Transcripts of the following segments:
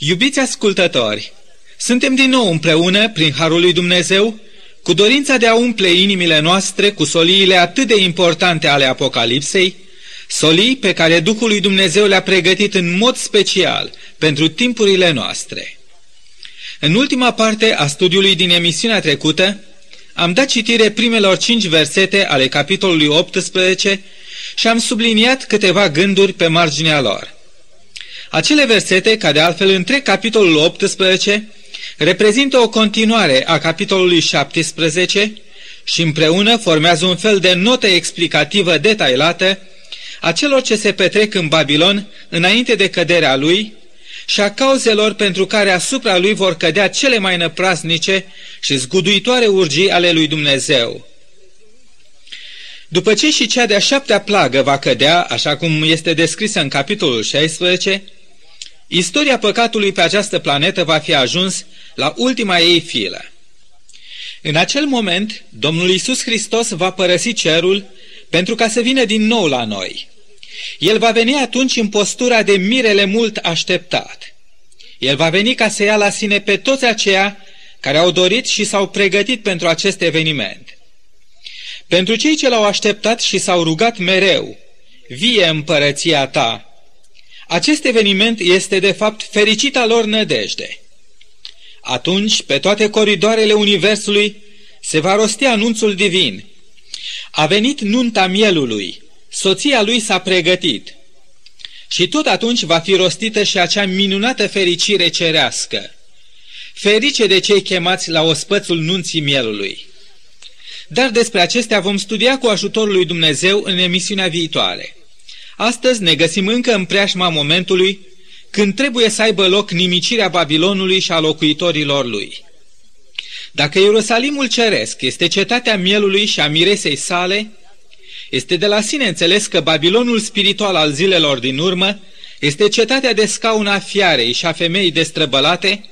Iubiți ascultători, suntem din nou împreună, prin Harul lui Dumnezeu, cu dorința de a umple inimile noastre cu soliile atât de importante ale Apocalipsei, solii pe care Duhul lui Dumnezeu le-a pregătit în mod special pentru timpurile noastre. În ultima parte a studiului din emisiunea trecută, am dat citire primelor cinci versete ale capitolului 18 și am subliniat câteva gânduri pe marginea lor. Acele versete, ca de altfel între capitolul 18, reprezintă o continuare a capitolului 17 și împreună formează un fel de notă explicativă detailată a celor ce se petrec în Babilon înainte de căderea lui și a cauzelor pentru care asupra lui vor cădea cele mai năprasnice și zguduitoare urgii ale lui Dumnezeu. După ce și cea de-a șaptea plagă va cădea, așa cum este descrisă în capitolul 16, istoria păcatului pe această planetă va fi ajuns la ultima ei filă. În acel moment, Domnul Isus Hristos va părăsi cerul pentru ca să vină din nou la noi. El va veni atunci în postura de mirele mult așteptat. El va veni ca să ia la sine pe toți aceia care au dorit și s-au pregătit pentru acest eveniment. Pentru cei ce l-au așteptat și s-au rugat mereu, vie împărăția ta. Acest eveniment este de fapt fericita lor nădejde. Atunci, pe toate coridoarele Universului, se va rosti anunțul divin. A venit nunta mielului, soția lui s-a pregătit. Și tot atunci va fi rostită și acea minunată fericire cerească. Ferice de cei chemați la ospățul nunții mielului. Dar despre acestea vom studia cu ajutorul lui Dumnezeu în emisiunea viitoare. Astăzi ne găsim încă în preajma momentului când trebuie să aibă loc nimicirea Babilonului și a locuitorilor lui. Dacă Ierusalimul ceresc este cetatea mielului și a miresei sale, este de la sine înțeles că Babilonul spiritual al zilelor din urmă este cetatea de scaun a fiarei și a femeii destrăbălate,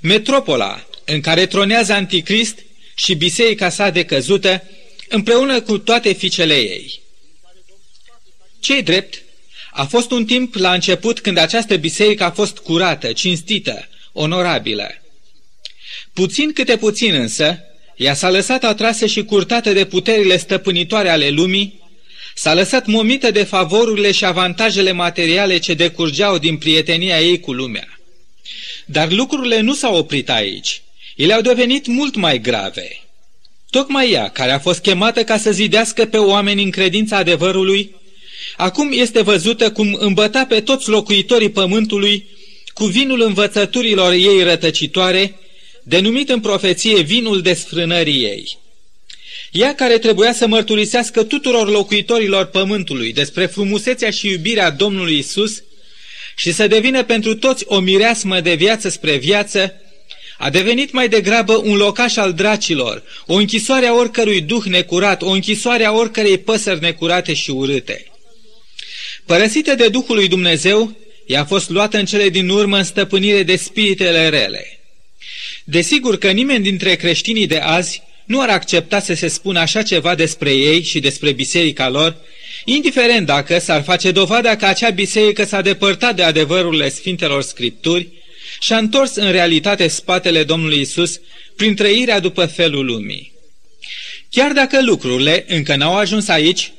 metropola în care tronează anticrist și biserica sa decăzută împreună cu toate fiicele ei. Cei drept, a fost un timp la început când această biserică a fost curată, cinstită, onorabilă. Puțin câte puțin însă, ea s-a lăsat atrasă și curtată de puterile stăpânitoare ale lumii, s-a lăsat momită de favorurile și avantajele materiale ce decurgeau din prietenia ei cu lumea. Dar lucrurile nu s-au oprit aici. Ele au devenit mult mai grave. Tocmai ea, care a fost chemată ca să zidească pe oameni în credința adevărului, acum este văzută cum îmbăta pe toți locuitorii pământului cu vinul învățăturilor ei rătăcitoare, denumit în profeție vinul desfrânării ei. Ea care trebuia să mărturisească tuturor locuitorilor pământului despre frumusețea și iubirea Domnului Isus și să devină pentru toți o mireasmă de viață spre viață, a devenit mai degrabă un locaș al dracilor, o închisoare a oricărui duh necurat, o închisoare a oricărei păsări necurate și urâte. Părăsită de Duhul lui Dumnezeu, ea a fost luată în cele din urmă în stăpânire de spiritele rele. Desigur că nimeni dintre creștinii de azi nu ar accepta să se spună așa ceva despre ei și despre biserica lor, indiferent dacă s-ar face dovada că acea biserică s-a depărtat de adevărurile Sfintelor Scripturi și a întors în realitate spatele Domnului Isus prin trăirea după felul lumii. Chiar dacă lucrurile încă n-au ajuns aici,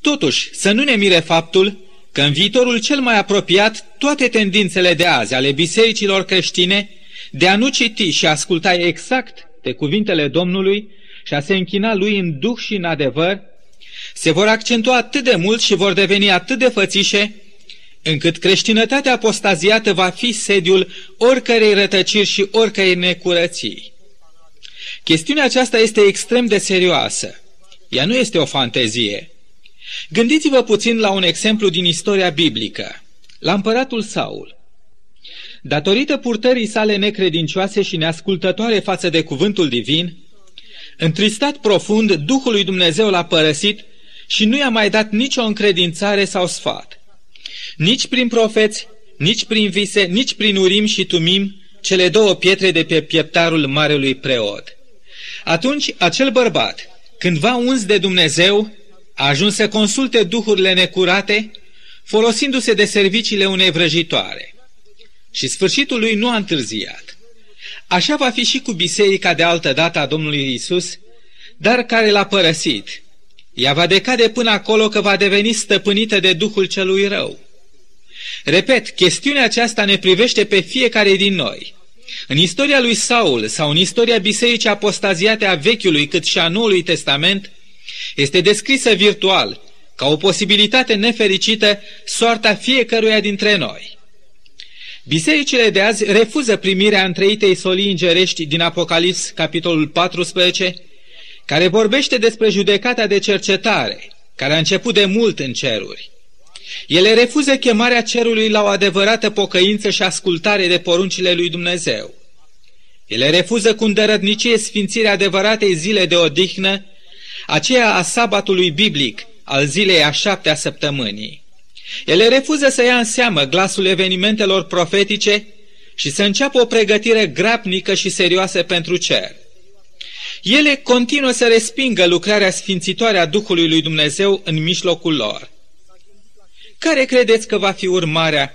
totuși să nu ne mire faptul că în viitorul cel mai apropiat toate tendințele de azi ale bisericilor creștine de a nu citi și asculta exact pe cuvintele Domnului și a se închina lui în duh și în adevăr, se vor accentua atât de mult și vor deveni atât de fățișe, încât creștinătatea apostaziată va fi sediul oricărei rătăciri și oricărei necurății. Chestiunea aceasta este extrem de serioasă. Ea nu este o fantezie. Gândiți-vă puțin la un exemplu din istoria biblică, la împăratul Saul. Datorită purtării sale necredincioase și neascultătoare față de cuvântul divin, întristat profund, Duhul lui Dumnezeu l-a părăsit și nu i-a mai dat nicio încredințare sau sfat. Nici prin profeți, nici prin vise, nici prin urim și tumim, cele două pietre de pe pieptarul marelui preot. Atunci acel bărbat, cândva uns de Dumnezeu, a ajuns să consulte duhurile necurate, folosindu-se de serviciile unei vrăjitoare. și sfârșitul lui nu a întârziat. Așa va fi și cu biserica de altă dată a Domnului Isus, dar care l-a părăsit. Ea va decade până acolo că va deveni stăpânită de Duhul celui rău. Repet, chestiunea aceasta ne privește pe fiecare din noi. În istoria lui Saul sau în istoria bisericii apostaziate a Vechiului cât și a Noului Testament, este descrisă virtual, ca o posibilitate nefericită, soarta fiecăruia dintre noi. Bisericile de azi refuză primirea întreitei solii îngerești din Apocalips, capitolul 14, care vorbește despre judecata de cercetare, care a început de mult în ceruri. Ele refuză chemarea cerului la o adevărată pocăință și ascultare de poruncile lui Dumnezeu. Ele refuză cu îndărătnicie sfințirea adevăratei zile de odihnă, aceea a sabatului biblic, al zilei a șaptea săptămânii. Ele refuză să ia în seamă glasul evenimentelor profetice și să înceapă o pregătire grabnică și serioasă pentru cer. Ele continuă să respingă lucrarea sfințitoare a Duhului lui Dumnezeu în mijlocul lor. Care credeți că va fi urmarea?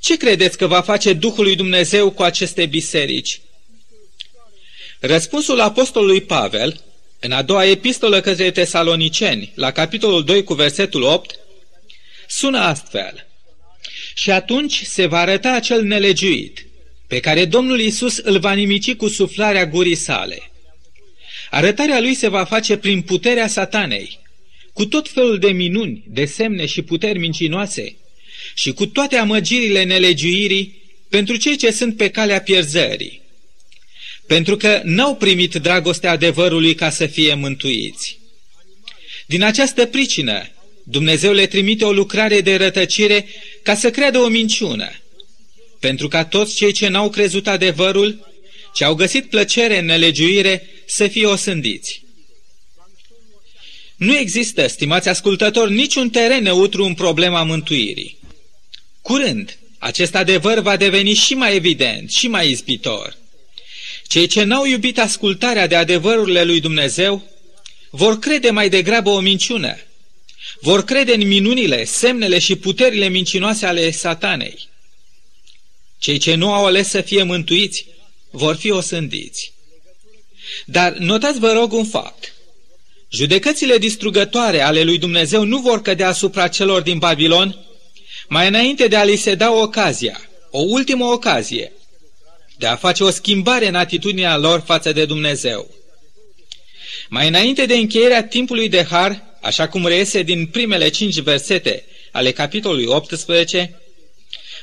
Ce credeți că va face Duhul lui Dumnezeu cu aceste biserici? Răspunsul apostolului Pavel, în a doua epistolă către tesaloniceni, la capitolul 2 cu versetul 8, sună astfel. Și atunci se va arăta acel nelegiuit, pe care Domnul Isus îl va nimici cu suflarea gurii sale. Arătarea lui se va face prin puterea satanei, cu tot felul de minuni, de semne și puteri mincinoase și cu toate amăgirile nelegiuirii pentru cei ce sunt pe calea pierzării, pentru că n-au primit dragostea adevărului ca să fie mântuiți. Din această pricină, Dumnezeu le trimite o lucrare de rătăcire ca să creadă o minciună, pentru ca toți cei ce n-au crezut adevărul, ce au găsit plăcere în nelegiuire, să fie osândiți. Nu există, stimați ascultători, niciun teren neutru în problema mântuirii. Curând, acest adevăr va deveni și mai evident, și mai izbitor. Cei ce n-au iubit ascultarea de adevărurile lui Dumnezeu vor crede mai degrabă o minciună. Vor crede în minunile, semnele și puterile mincinoase ale satanei. Cei ce nu au ales să fie mântuiți vor fi osândiți. Dar notați vă rog un fapt. Judecățile distrugătoare ale lui Dumnezeu nu vor cădea asupra celor din Babilon mai înainte de a li se da ocazia, o ultimă ocazie, de a face o schimbare în atitudinea lor față de Dumnezeu. Mai înainte de încheierea timpului de har, așa cum reiese din primele cinci versete ale capitolului 18,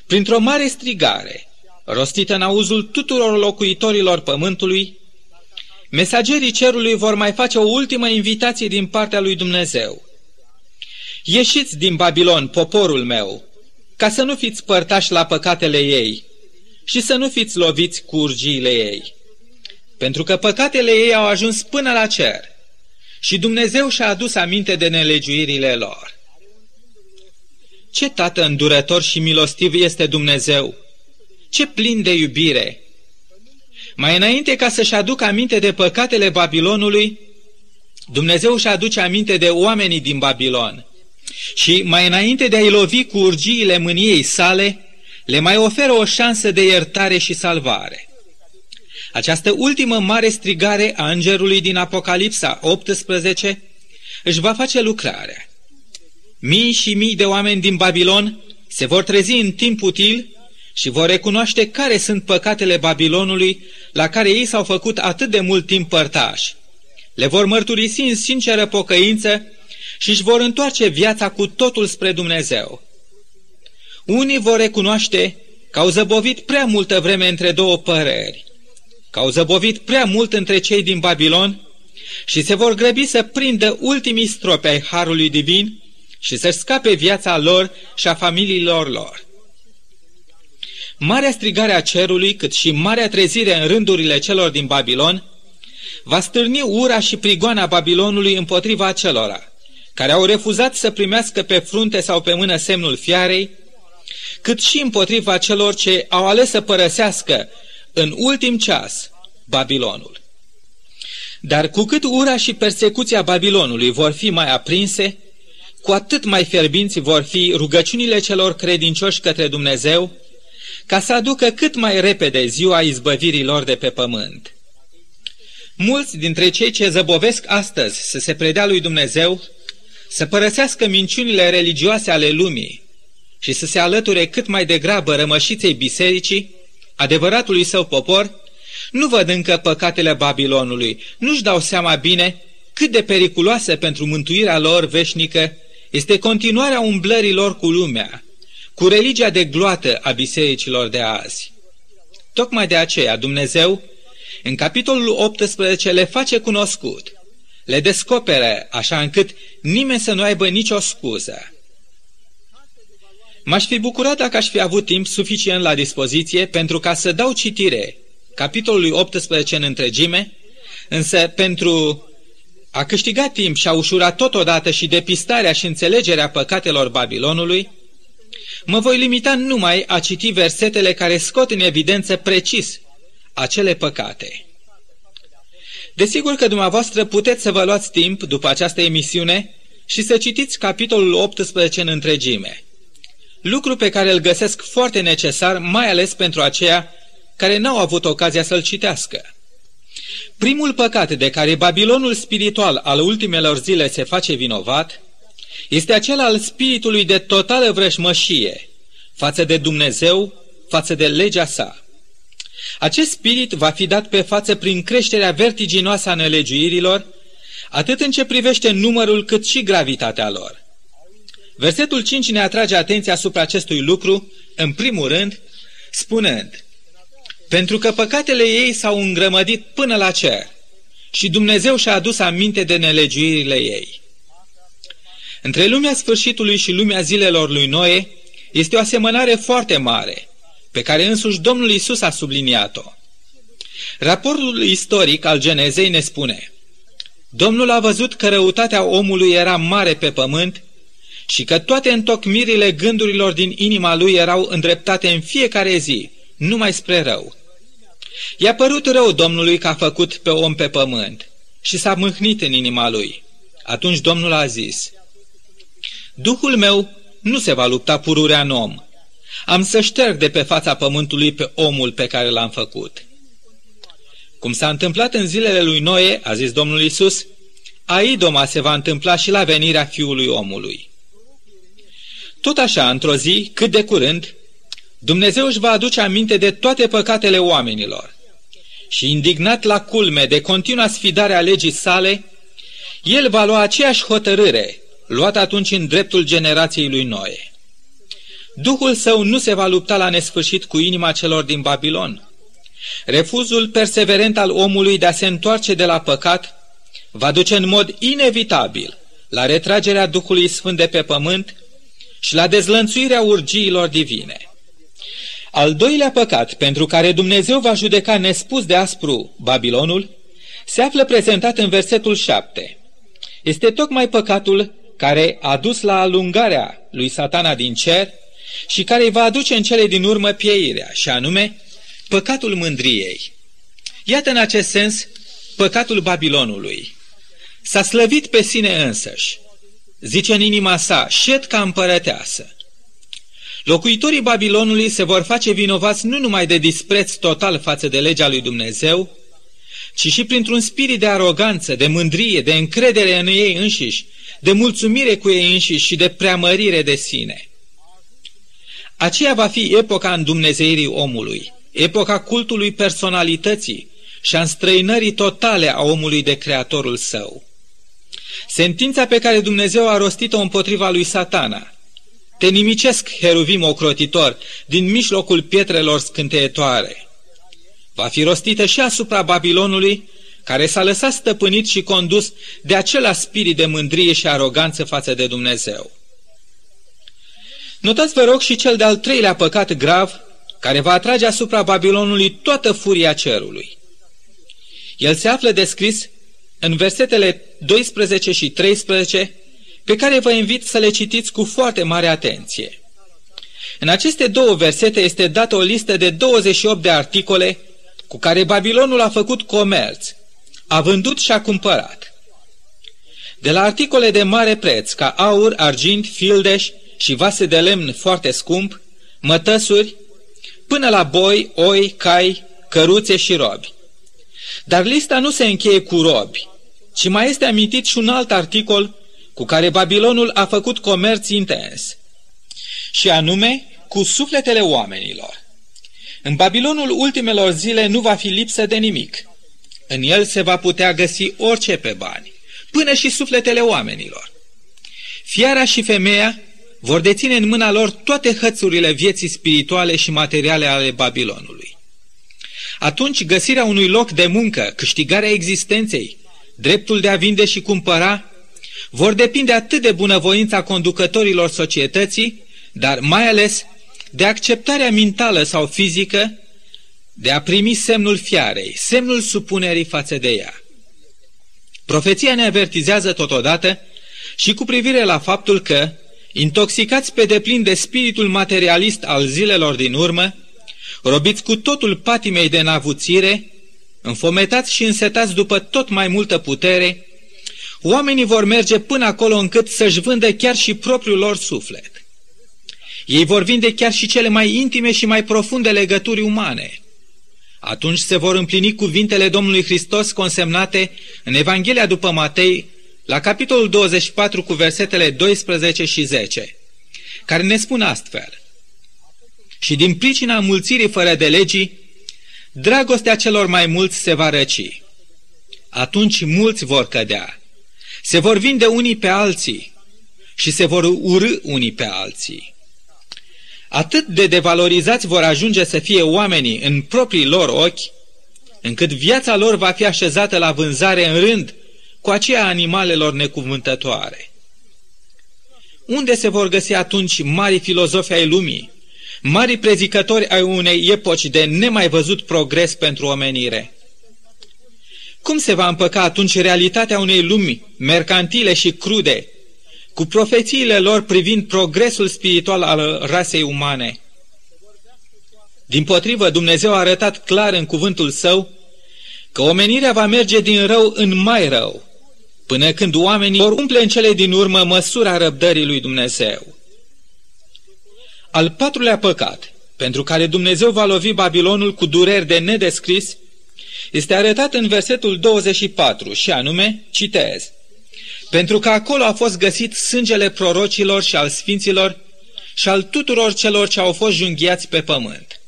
printr-o mare strigare, rostită în auzul tuturor locuitorilor pământului, Mesagerii cerului vor mai face o ultimă invitație din partea lui Dumnezeu. Ieșiți din Babilon, poporul meu, ca să nu fiți părtași la păcatele ei și să nu fiți loviți cu urgiile ei. Pentru că păcatele ei au ajuns până la cer și Dumnezeu și-a adus aminte de nelegiuirile lor. Ce tată îndurător și milostiv este Dumnezeu! Ce plin de iubire! Mai înainte ca să-și aducă aminte de păcatele Babilonului, Dumnezeu își aduce aminte de oamenii din Babilon. Și mai înainte de a-i lovi cu urgiile mâniei sale, le mai oferă o șansă de iertare și salvare. Această ultimă mare strigare a îngerului din Apocalipsa 18 își va face lucrarea. Mii și mii de oameni din Babilon se vor trezi în timp util și vor recunoaște care sunt păcatele Babilonului la care ei s-au făcut atât de mult timp părtași. Le vor mărturisi în sinceră pocăință și își vor întoarce viața cu totul spre Dumnezeu. Unii vor recunoaște că au zăbovit prea multă vreme între două păreri, că au zăbovit prea mult între cei din Babilon și se vor grăbi să prindă ultimii stropi ai Harului Divin și să scape viața lor și a familiilor lor. Marea strigare a cerului, cât și marea trezire în rândurile celor din Babilon, va stârni ura și prigoana Babilonului împotriva acelora, care au refuzat să primească pe frunte sau pe mână semnul fiarei, cât și împotriva celor ce au ales să părăsească în ultim ceas Babilonul. Dar cu cât ura și persecuția Babilonului vor fi mai aprinse, cu atât mai fierbinți vor fi rugăciunile celor credincioși către Dumnezeu, ca să aducă cât mai repede ziua izbăvirilor de pe pământ. Mulți dintre cei ce zăbovesc astăzi să se predea lui Dumnezeu, să părăsească minciunile religioase ale lumii și să se alăture cât mai degrabă rămășiței bisericii, adevăratului său popor, nu văd încă păcatele Babilonului, nu-și dau seama bine cât de periculoasă pentru mântuirea lor veșnică este continuarea umblărilor cu lumea, cu religia de gloată a bisericilor de azi. Tocmai de aceea Dumnezeu, în capitolul 18, le face cunoscut, le descopere așa încât nimeni să nu aibă nicio scuză. M-aș fi bucurat dacă aș fi avut timp suficient la dispoziție pentru ca să dau citire capitolului 18 în întregime, însă pentru a câștiga timp și a ușurat totodată și depistarea și înțelegerea păcatelor Babilonului, mă voi limita numai a citi versetele care scot în evidență precis acele păcate. Desigur că dumneavoastră puteți să vă luați timp după această emisiune și să citiți capitolul 18 în întregime. Lucru pe care îl găsesc foarte necesar, mai ales pentru aceia care n-au avut ocazia să-l citească. Primul păcat de care Babilonul spiritual al ultimelor zile se face vinovat este acela al spiritului de totală vrășmășie față de Dumnezeu, față de legea sa. Acest spirit va fi dat pe față prin creșterea vertiginoasă a nelegiuirilor, atât în ce privește numărul cât și gravitatea lor. Versetul 5 ne atrage atenția asupra acestui lucru, în primul rând, spunând pentru că păcatele ei s-au îngrămădit până la cer și Dumnezeu și-a adus aminte de nelegiuirile ei. Între lumea sfârșitului și lumea zilelor lui Noe este o asemănare foarte mare, pe care însuși Domnul Isus a subliniat-o. Raportul istoric al Genezei ne spune Domnul a văzut că răutatea omului era mare pe pământ și că toate întocmirile gândurilor din inima lui erau îndreptate în fiecare zi, numai spre rău. I-a părut rău Domnului că a făcut pe om pe pământ și s-a mâhnit în inima lui. Atunci Domnul a zis, Duhul meu nu se va lupta pururea în om. Am să șterg de pe fața pământului pe omul pe care l-am făcut. Cum s-a întâmplat în zilele lui Noe, a zis Domnul Isus, aidoma se va întâmpla și la venirea fiului omului. Tot așa, într-o zi, cât de curând, Dumnezeu își va aduce aminte de toate păcatele oamenilor. Și indignat la culme de continua sfidare a legii sale, el va lua aceeași hotărâre, luată atunci în dreptul generației lui Noe. Duhul său nu se va lupta la nesfârșit cu inima celor din Babilon. Refuzul perseverent al omului de a se întoarce de la păcat va duce în mod inevitabil la retragerea Duhului Sfânt de pe pământ și la dezlănțuirea urgiilor divine. Al doilea păcat pentru care Dumnezeu va judeca nespus de aspru Babilonul se află prezentat în versetul 7. Este tocmai păcatul care a dus la alungarea lui satana din cer și care îi va aduce în cele din urmă pieirea, și anume păcatul mândriei. Iată în acest sens păcatul Babilonului. S-a slăvit pe sine însăși. Zice în inima sa, șed ca împărăteasă. Locuitorii Babilonului se vor face vinovați nu numai de dispreț total față de legea lui Dumnezeu, ci și printr-un spirit de aroganță, de mândrie, de încredere în ei înșiși, de mulțumire cu ei înșiși și de preamărire de sine. Aceea va fi epoca îndumnezeirii omului, epoca cultului personalității și a înstrăinării totale a omului de creatorul său. Sentința pe care Dumnezeu a rostit-o împotriva lui satana – te nimicesc, heruvim ocrotitor, din mijlocul pietrelor scânteietoare. Va fi rostită și asupra Babilonului, care s-a lăsat stăpânit și condus de acela spirit de mândrie și aroganță față de Dumnezeu. Notați, vă rog, și cel de-al treilea păcat grav, care va atrage asupra Babilonului toată furia cerului. El se află descris în versetele 12 și 13 pe care vă invit să le citiți cu foarte mare atenție. În aceste două versete este dată o listă de 28 de articole cu care Babilonul a făcut comerț, a vândut și a cumpărat. De la articole de mare preț, ca aur, argint, fildeș și vase de lemn foarte scump, mătăsuri, până la boi, oi, cai, căruțe și robi. Dar lista nu se încheie cu robi, ci mai este amintit și un alt articol cu care Babilonul a făcut comerț intens, și anume cu sufletele oamenilor. În Babilonul ultimelor zile nu va fi lipsă de nimic. În el se va putea găsi orice pe bani, până și sufletele oamenilor. Fiara și femeia vor deține în mâna lor toate hățurile vieții spirituale și materiale ale Babilonului. Atunci găsirea unui loc de muncă, câștigarea existenței, dreptul de a vinde și cumpăra, vor depinde atât de bunăvoința conducătorilor societății, dar mai ales de acceptarea mentală sau fizică de a primi semnul fiarei, semnul supunerii față de ea. Profeția ne avertizează totodată și cu privire la faptul că, intoxicați pe deplin de spiritul materialist al zilelor din urmă, robiți cu totul patimei de navuțire, înfometați și însetați după tot mai multă putere, oamenii vor merge până acolo încât să-și vândă chiar și propriul lor suflet. Ei vor vinde chiar și cele mai intime și mai profunde legături umane. Atunci se vor împlini cuvintele Domnului Hristos consemnate în Evanghelia după Matei, la capitolul 24 cu versetele 12 și 10, care ne spun astfel. Și din pricina mulțirii fără de legii, dragostea celor mai mulți se va răci. Atunci mulți vor cădea. Se vor vinde unii pe alții și se vor urâ unii pe alții. Atât de devalorizați vor ajunge să fie oamenii în proprii lor ochi, încât viața lor va fi așezată la vânzare în rând cu aceea animalelor necuvântătoare. Unde se vor găsi atunci mari filozofi ai lumii, mari prezicători ai unei epoci de nemai văzut progres pentru omenire? Cum se va împăca atunci realitatea unei lumi mercantile și crude, cu profețiile lor privind progresul spiritual al rasei umane. Din potrivă, Dumnezeu a arătat clar în cuvântul său că omenirea va merge din rău în mai rău, până când oamenii vor umple în cele din urmă măsura răbdării lui Dumnezeu. Al patrulea păcat, pentru care Dumnezeu va lovi Babilonul cu dureri de nedescris, este arătat în versetul 24 și anume, citez, pentru că acolo a fost găsit sângele prorocilor și al sfinților și al tuturor celor ce au fost junghiați pe pământ.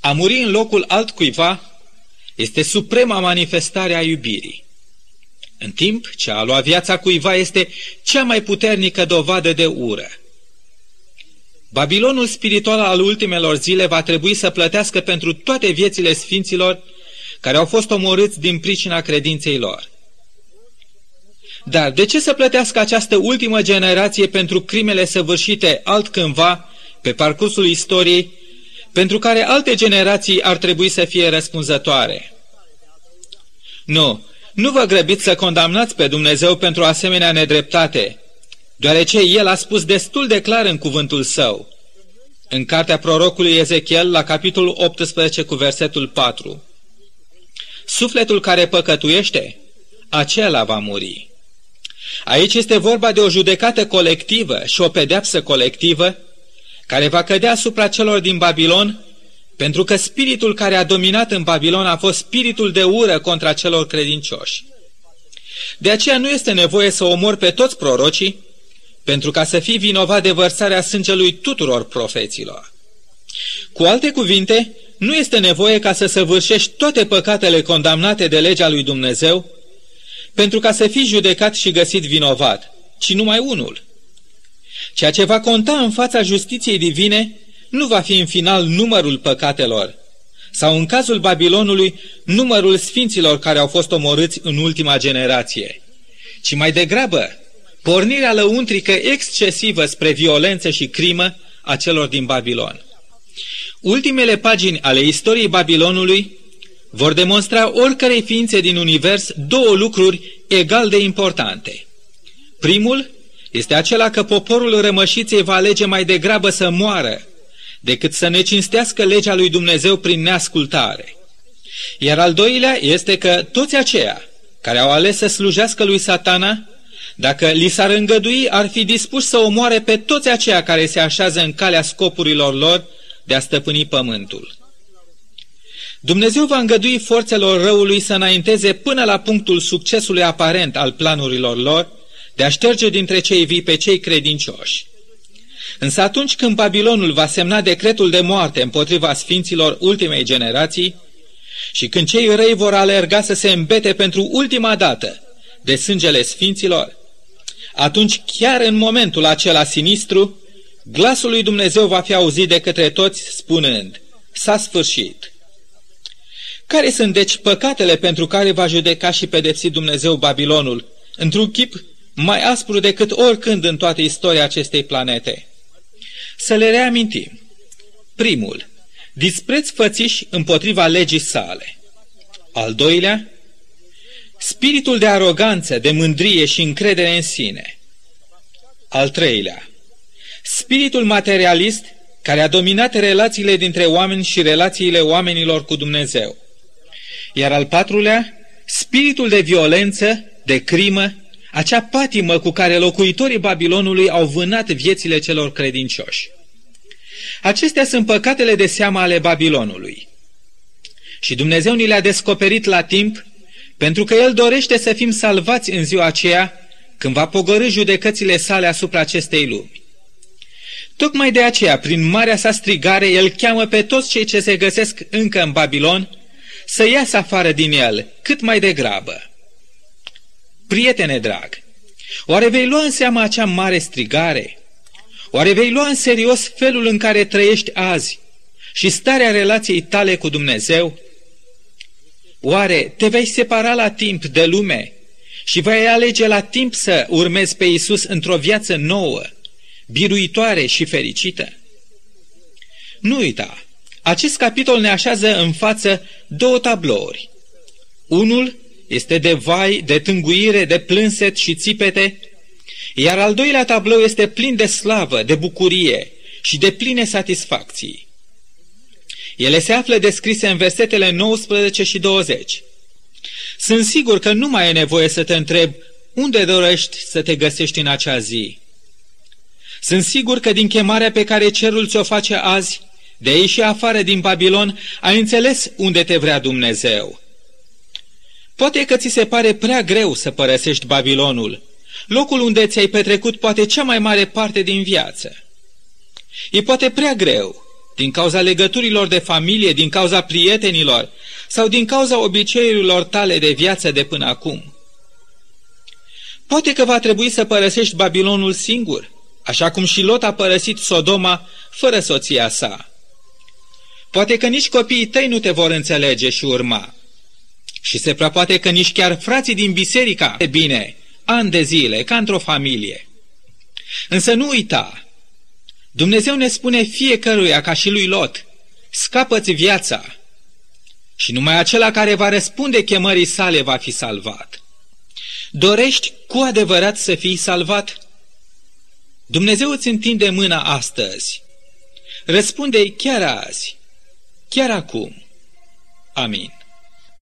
A muri în locul altcuiva este suprema manifestare a iubirii. În timp ce a lua viața cuiva este cea mai puternică dovadă de ură. Babilonul spiritual al ultimelor zile va trebui să plătească pentru toate viețile sfinților care au fost omorâți din pricina credinței lor. Dar de ce să plătească această ultimă generație pentru crimele săvârșite altcândva pe parcursul istoriei, pentru care alte generații ar trebui să fie răspunzătoare? Nu, nu vă grăbiți să condamnați pe Dumnezeu pentru asemenea nedreptate, deoarece El a spus destul de clar în cuvântul Său. În cartea prorocului Ezechiel, la capitolul 18 cu versetul 4. Sufletul care păcătuiește, acela va muri. Aici este vorba de o judecată colectivă și o pedeapsă colectivă care va cădea asupra celor din Babilon, pentru că spiritul care a dominat în Babilon a fost spiritul de ură contra celor credincioși. De aceea nu este nevoie să omor pe toți prorocii, pentru ca să fii vinovat de vărsarea sângelui tuturor profeților. Cu alte cuvinte, nu este nevoie ca să săvârșești toate păcatele condamnate de legea lui Dumnezeu, pentru ca să fii judecat și găsit vinovat, ci numai unul. Ceea ce va conta în fața justiției divine nu va fi în final numărul păcatelor, sau în cazul Babilonului, numărul sfinților care au fost omorâți în ultima generație, ci mai degrabă pornirea lăuntrică excesivă spre violență și crimă a celor din Babilon. Ultimele pagini ale istoriei Babilonului vor demonstra oricărei ființe din univers două lucruri egal de importante. Primul este acela că poporul rămășiței va alege mai degrabă să moară decât să ne cinstească legea lui Dumnezeu prin neascultare. Iar al doilea este că toți aceia care au ales să slujească lui satana, dacă li s-ar îngădui, ar fi dispuși să omoare pe toți aceia care se așează în calea scopurilor lor de a stăpâni pământul. Dumnezeu va îngădui forțelor răului să înainteze până la punctul succesului aparent al planurilor lor de a șterge dintre cei vii pe cei credincioși. Însă atunci când Babilonul va semna decretul de moarte împotriva sfinților ultimei generații și când cei răi vor alerga să se îmbete pentru ultima dată de sângele sfinților, atunci chiar în momentul acela sinistru, glasul lui Dumnezeu va fi auzit de către toți spunând, s-a sfârșit. Care sunt deci păcatele pentru care va judeca și pedepsi Dumnezeu Babilonul, într-un chip mai aspru decât oricând în toată istoria acestei planete? Să le reamintim. Primul, dispreț fățiși împotriva legii sale. Al doilea, spiritul de aroganță, de mândrie și încredere în sine. Al treilea, spiritul materialist care a dominat relațiile dintre oameni și relațiile oamenilor cu Dumnezeu. Iar al patrulea, spiritul de violență, de crimă, acea patimă cu care locuitorii Babilonului au vânat viețile celor credincioși. Acestea sunt păcatele de seamă ale Babilonului. Și Dumnezeu ni le-a descoperit la timp, pentru că El dorește să fim salvați în ziua aceea, când va pogorâ judecățile sale asupra acestei lumi. Tocmai de aceea, prin marea sa strigare, El cheamă pe toți cei ce se găsesc încă în Babilon să iasă afară din el cât mai degrabă. Prietene drag, oare vei lua în seama acea mare strigare? Oare vei lua în serios felul în care trăiești azi și starea relației tale cu Dumnezeu? Oare te vei separa la timp de lume și vei alege la timp să urmezi pe Isus într-o viață nouă, biruitoare și fericită? Nu uita, acest capitol ne așează în față două tablouri. Unul este de vai, de tânguire, de plânset și țipete, iar al doilea tablou este plin de slavă, de bucurie și de pline satisfacții. Ele se află descrise în versetele 19 și 20. Sunt sigur că nu mai e nevoie să te întreb unde dorești să te găsești în acea zi. Sunt sigur că din chemarea pe care cerul ți-o face azi, de a ieși afară din Babilon, ai înțeles unde te vrea Dumnezeu. Poate că ți se pare prea greu să părăsești Babilonul, locul unde ți-ai petrecut poate cea mai mare parte din viață. E poate prea greu, din cauza legăturilor de familie, din cauza prietenilor sau din cauza obiceiurilor tale de viață de până acum. Poate că va trebui să părăsești Babilonul singur, așa cum și Lot a părăsit Sodoma fără soția sa. Poate că nici copiii tăi nu te vor înțelege și urma. Și se prea poate că nici chiar frații din biserica, e bine, ani de zile, ca într-o familie. Însă nu uita, Dumnezeu ne spune fiecăruia ca și lui Lot, scapă-ți viața și numai acela care va răspunde chemării sale va fi salvat. Dorești cu adevărat să fii salvat? Dumnezeu îți întinde mâna astăzi. Răspunde chiar azi chiar acum. Amin.